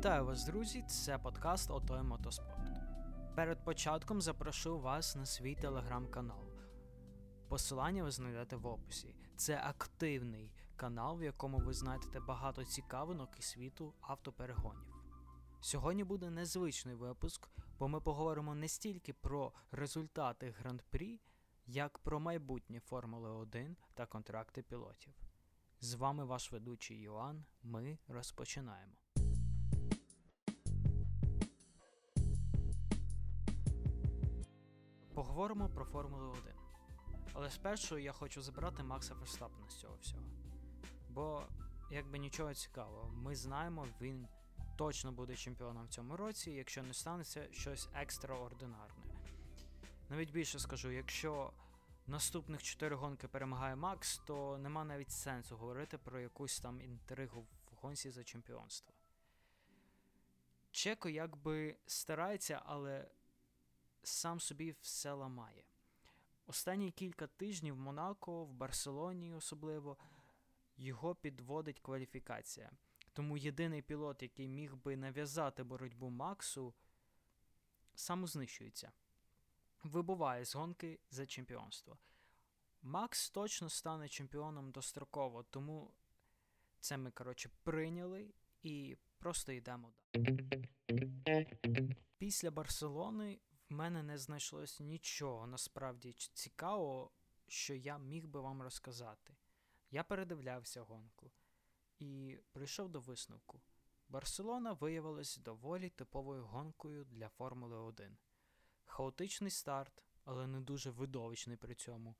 Вітаю вас, друзі! Це подкаст Ото Мотоспорт. Перед початком запрошу вас на свій телеграм-канал. Посилання ви знайдете в описі. Це активний канал, в якому ви знайдете багато цікавинок і світу автоперегонів. Сьогодні буде незвичний випуск, бо ми поговоримо не стільки про результати гран-прі, як про майбутнє Формули 1 та контракти пілотів. З вами ваш ведучий Йоанн. Ми розпочинаємо. Поговоримо про Формулу 1. Але спершу я хочу забрати Макса Ферстапена з цього всього. Бо, якби нічого цікавого, ми знаємо, він точно буде чемпіоном в цьому році, якщо не станеться щось екстраординарне. Навіть більше скажу, якщо наступних 4 гонки перемагає Макс, то нема навіть сенсу говорити про якусь там інтригу в гонці за чемпіонство. Чеко якби старається, але сам собі все ламає. Останні кілька тижнів в Монако, в Барселоні особливо, його підводить кваліфікація. Тому єдиний пілот, який міг би нав'язати боротьбу Максу, самознищується. Вибуває з гонки за чемпіонство. Макс точно стане чемпіоном достроково, тому це ми, коротше, прийняли і просто йдемо далі. Після Барселони мене не знайшлось нічого насправді цікавого, що я міг би вам розказати. Я передивлявся гонку і прийшов до висновку. Барселона виявилась доволі типовою гонкою для Формули 1. Хаотичний старт, але не дуже видовищний при цьому.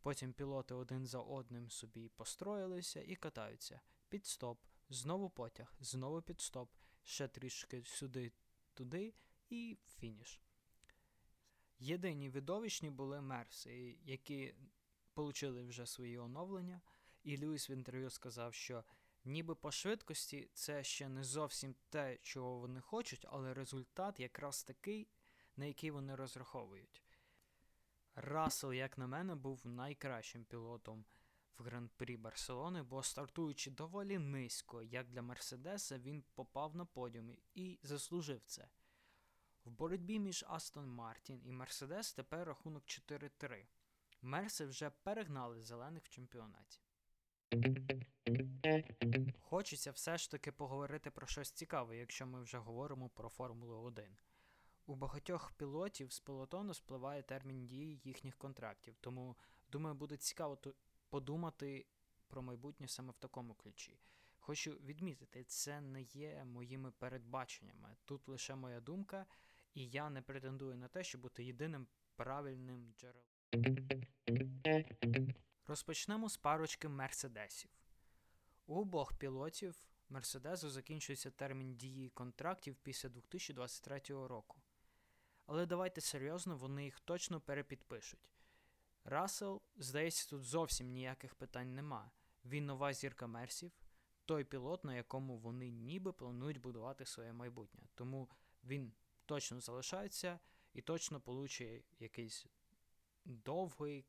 Потім пілоти один за одним собі построїлися і катаються. Підстоп, знову потяг, знову підстоп, ще трішки сюди-туди і фініш. Єдині видовищні були Мерси, які отримали вже свої оновлення, і Льюіс в інтерв'ю сказав, що ніби по швидкості це ще не зовсім те, чого вони хочуть, але результат якраз такий, на який вони розраховують. Рассел, як на мене, був найкращим пілотом в гран-прі Барселони, бо стартуючи доволі низько, як для Мерседеса, він попав на подіум і заслужив це. В боротьбі між Астон Мартін і Мерседес тепер рахунок 4-3. Мерси вже перегнали зелених в чемпіонаті. Хочеться все ж таки поговорити про щось цікаве, якщо ми вже говоримо про Формулу 1. У багатьох пілотів з пелотону спливає термін дії їхніх контрактів, тому, думаю, буде цікаво подумати про майбутнє саме в такому ключі. Хочу відмітити, це не є моїми передбаченнями. Тут лише моя думка, і я не претендую на те, щоб бути єдиним правильним джерелом. Розпочнемо з парочки мерседесів. У обох пілотів Мерседесу закінчується термін дії контрактів після 2023 року. Але давайте серйозно, вони їх точно перепідпишуть. Рассел, здається, тут зовсім ніяких питань нема. Він нова зірка Мерсів, той пілот, на якому вони ніби планують будувати своє майбутнє. Тому він точно залишається і точно получить якийсь довгий,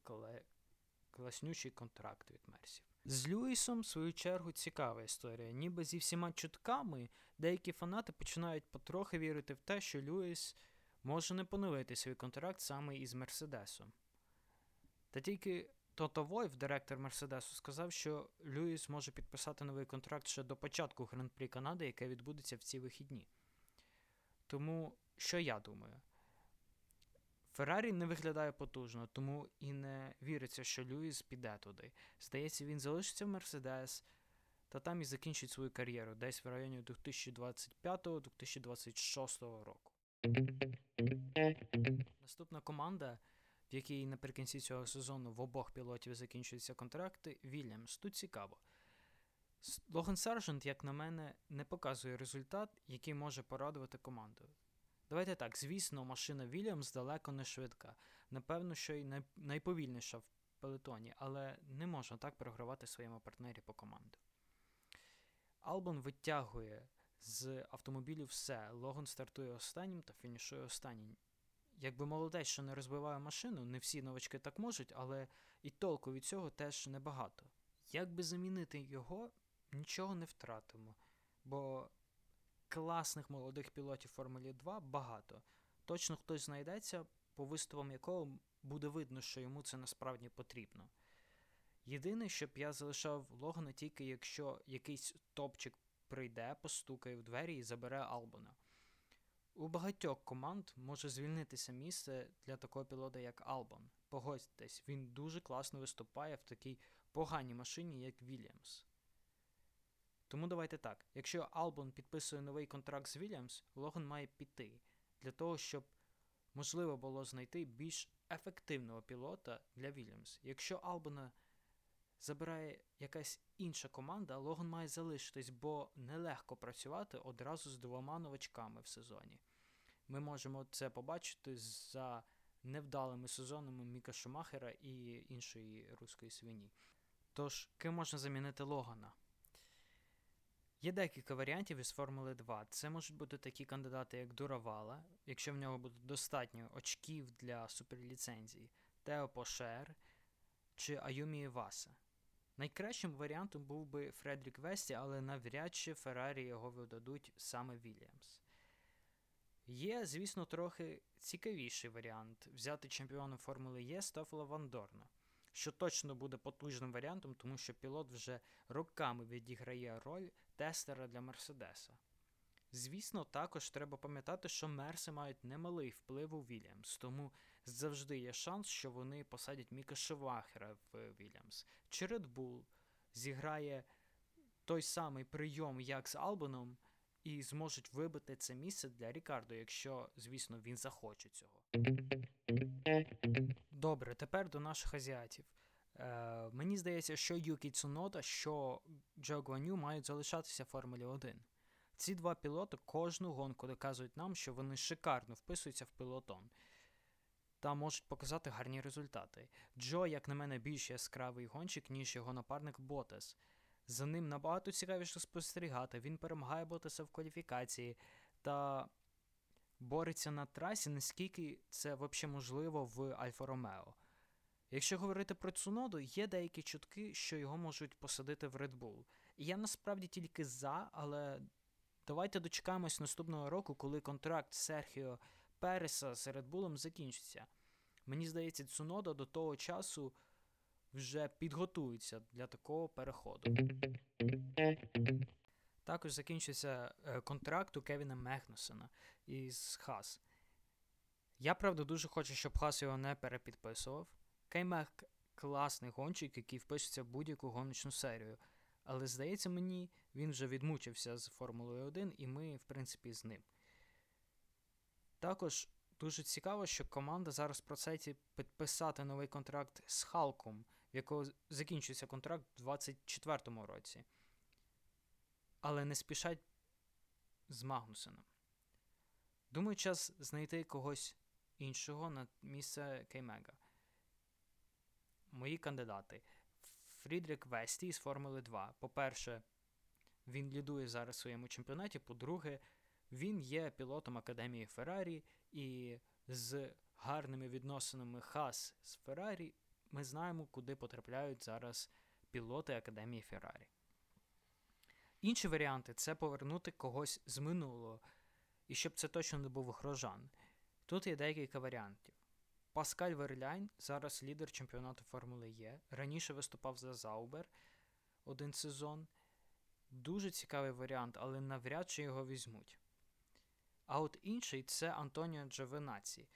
класнючий контракт від Мерсів. З Льюісом, в свою чергу, цікава історія. Ніби зі всіма чутками деякі фанати починають потрохи вірити в те, що Льюіс може не поновити свій контракт саме із Мерседесом. Та тільки Тото Войв, директор Мерседесу, сказав, що Льюіс може підписати новий контракт ще до початку Гран-прі Канади, яке відбудеться в ці вихідні. Тому, що я думаю? Феррарі не виглядає потужно, тому і не віриться, що Льюіс піде туди. Здається, він залишиться в Мерседес, та там і закінчить свою кар'єру десь в районі 2025-2026 року. Наступна команда, в якій наприкінці цього сезону в обох пілотів закінчуються контракти, Вільямс. Тут цікаво. Логан Саржент, як на мене, не показує результат, який може порадувати команду. Давайте так, звісно, машина Вільямс далеко не швидка. Напевно, що й найповільніша в пелетоні, але не можна так програвати своєму партнері по команду. Албон витягує з автомобілів все. Логан стартує останнім та фінішує останнім. Якби молодець, що не розбиває машину, не всі новачки так можуть, але і толку від цього теж небагато. Як би замінити його, нічого не втратимо. Бо класних молодих пілотів Формулі 2 багато. Точно хтось знайдеться, по виступам якого буде видно, що йому це насправді потрібно. Єдине, щоб я залишав Логана тільки якщо якийсь топчик прийде, постукає в двері і забере Албона. У багатьох команд може звільнитися місце для такого пілота, як Албон. Погодьтесь, він дуже класно виступає в такій поганій машині, як Вільямс. Тому давайте так: якщо Албон підписує новий контракт з Вільямс, Логан має піти для того, щоб можливо було знайти більш ефективного пілота для Вільямс. Якщо Албона забирає якась інша команда, Логан має залишитись, бо нелегко працювати одразу з двома новачками в сезоні. Ми можемо це побачити за невдалими сезонами Міка Шумахера і іншої руської свині. Тож, ким можна замінити Логана? Є декілька варіантів із Формули 2. Це можуть бути такі кандидати, як Дуравала, якщо в нього буде достатньо очків для суперліцензії, Тео Пошер чи Аюмі Іваса. Найкращим варіантом був би Фредрік Весті, але навряд чи Феррарі його видадуть саме Вільямс. Є, звісно, трохи цікавіший варіант взяти чемпіона Формули Є Стофела Вандорна, що точно буде потужним варіантом, тому що пілот вже роками відіграє роль тестера для Мерседеса. Звісно, також треба пам'ятати, що Мерси мають немалий вплив у Вільямс, тому завжди є шанс, що вони посадять Міка Шевахера в Вільямс. Чи Red Bull зіграє той самий прийом, як з Албоном, і зможуть вибити це місце для Рікардо, якщо, звісно, він захоче цього. Добре, тепер до наших азіатів. Е, Мені здається, що Юкі Цунода, що Джо Гваню мають залишатися в Формулі 1. Ці два пілоти кожну гонку доказують нам, що вони шикарно вписуються в пілотон та можуть показати гарні результати. Джо, як на мене, більш яскравий гонщик, ніж його напарник Ботас. За ним набагато цікавіше спостерігати. Він перемагає Ботаса в кваліфікації та бореться на трасі, наскільки це взагалі можливо в Альфа Ромео. Якщо говорити про Цуноду, є деякі чутки, що його можуть посадити в Red Bull. Я насправді тільки за, але давайте дочекаємось наступного року, коли контракт Серхіо Переса з Red Bull закінчиться. Мені здається, Цунода до того часу вже підготується для такого переходу. Також закінчується е, контракт у Кевіна Мехнусена із Хас. Я правда дуже хочу, щоб Хас його не перепідписував. Кеймех класний гонщик, який впишеться в будь-яку гоночну серію. Але здається мені, він вже відмучився з Формулою 1, і ми, в принципі, з ним. Також дуже цікаво, що команда зараз в процесі підписати новий контракт з Халком, в якого закінчується контракт у 2024 році. Але не спішать з Магнусеном. Думаю, час знайти когось іншого на місце Кеймега. Мої кандидати. Фрідрік Весті з Формули 2. По-перше, він лідує зараз в своєму чемпіонаті. По-друге, він є пілотом Академії Феррарі, і з гарними відносинами Хас з Феррарі ми знаємо, куди потрапляють зараз пілоти Академії Феррарі. Інші варіанти це повернути когось з минулого, і щоб це точно не був Грожан. Тут є декілька варіантів. Паскаль Верляйн зараз лідер чемпіонату Формули Є. Раніше виступав за Заубер один сезон. Дуже цікавий варіант, але навряд чи його візьмуть. А от інший це Антоніо Джовенаці.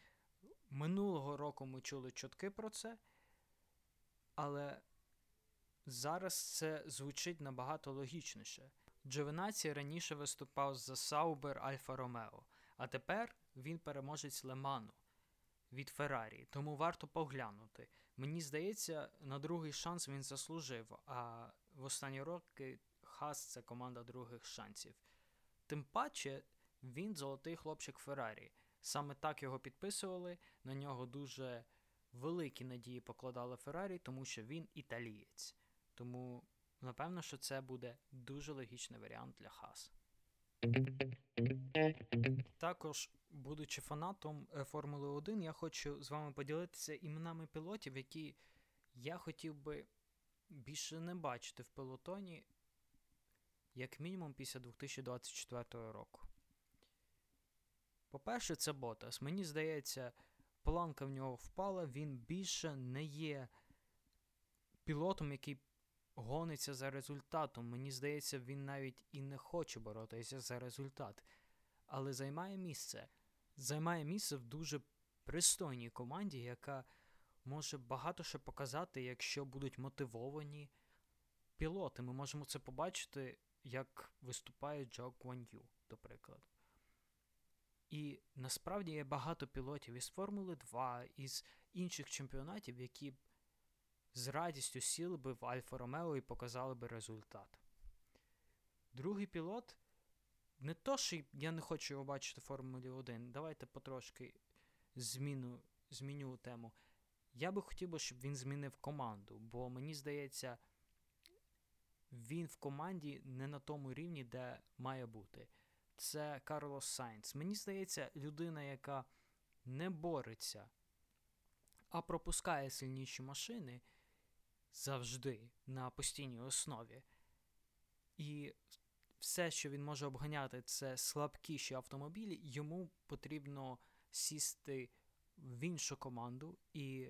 Минулого року ми чули чутки про це, але зараз це звучить набагато логічніше. Джовенаці раніше виступав за Саубер Альфа Ромео, а тепер він переможець Леману від Феррарі, тому варто поглянути. Мені здається, на другий шанс він заслужив, а в останні роки Хас це команда других шансів. Тим паче. Він золотий хлопчик Феррарі. Саме так його підписували. На нього дуже великі надії покладали Феррарі, тому що він італієць. Тому, напевно, що це буде дуже логічний варіант для Хас. Також, будучи фанатом е, Формули 1, я хочу з вами поділитися іменами пілотів, які я хотів би більше не бачити в пелотоні як мінімум після 2024 року. По-перше, це Ботас. Мені здається, планка в нього впала, він більше не є пілотом, який гониться за результатом. Мені здається, він навіть і не хоче боротися за результат, але займає місце. Займає місце в дуже пристойній команді, яка може багато що показати, якщо будуть мотивовані пілоти. Ми можемо це побачити, як виступає Джо Кван Ю, до прикладу. І насправді є багато пілотів із Формули 2, із інших чемпіонатів, які з радістю сіли би в Альфа Ромео і показали би результат. Другий пілот. Не то, що я не хочу його бачити в Формулі 1. Давайте потрошки зміну, зміню тему. Я би хотів щоб він змінив команду, бо мені здається, він в команді не на тому рівні, де має бути. Це Карлос Сайнц. Мені здається, людина, яка не бореться, а пропускає сильніші машини завжди на постійній основі. І все, що він може обганяти, це слабкіші автомобілі, йому потрібно сісти в іншу команду і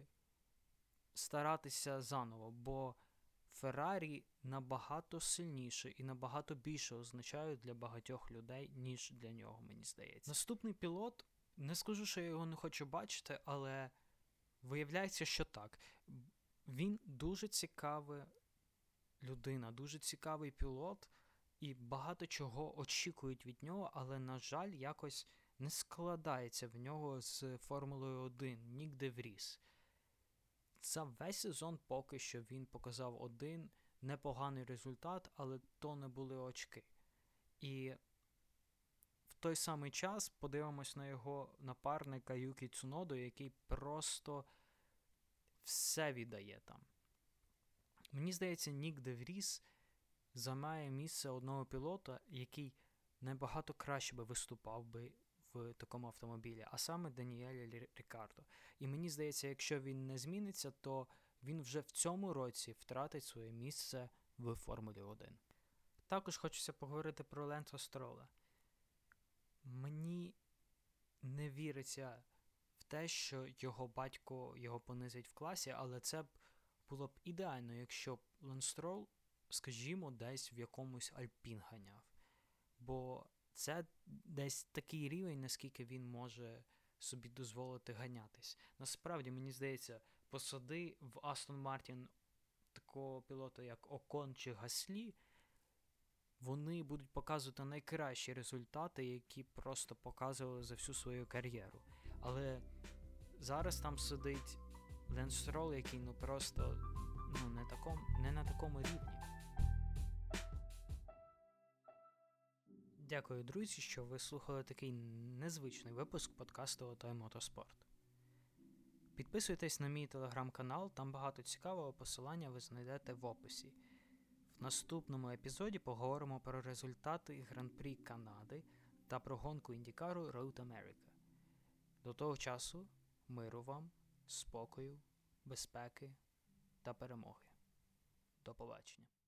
старатися заново, бо Феррарі набагато сильніше і набагато більше означають для багатьох людей, ніж для нього, мені здається. Наступний пілот, не скажу, що я його не хочу бачити, але виявляється, що так. Він дуже цікава людина, дуже цікавий пілот, і багато чого очікують від нього, але, на жаль, якось не складається в нього з Формулою 1, нігде вріс. За весь сезон поки що він показав один непоганий результат, але то не були очки. І в той самий час подивимось на його напарника Юкі Цуноду, який просто все віддає там. Мені здається, Нік Девріс займає місце одного пілота, який набагато краще би виступав би в такому автомобілі, а саме Даніеля Рікардо. І мені здається, якщо він не зміниться, то він вже в цьому році втратить своє місце в Формулі 1. Також хочеться поговорити про Ленто Строла. Мені не віриться в те, що його батько його понизить в класі, але це було б ідеально, якщо б Ленстрол, скажімо, десь в якомусь Альпін ганяв. Бо це десь такий рівень, наскільки він може собі дозволити ганятись. Насправді, мені здається, посади в Астон Мартін такого пілота, як Окон чи Гаслі, вони будуть показувати найкращі результати, які просто показували за всю свою кар'єру. Але зараз там сидить Ленс Рол, який ну просто ну, не, таком, не на такому рівні. Дякую, друзі, що ви слухали такий незвичний випуск подкасту Отой Мотоспорт. Підписуйтесь на мій телеграм-канал, там багато цікавого посилання ви знайдете в описі. В наступному епізоді поговоримо про результати Гран-прі Канади та про гонку індікару Road America. До того часу миру вам, спокою, безпеки та перемоги. До побачення!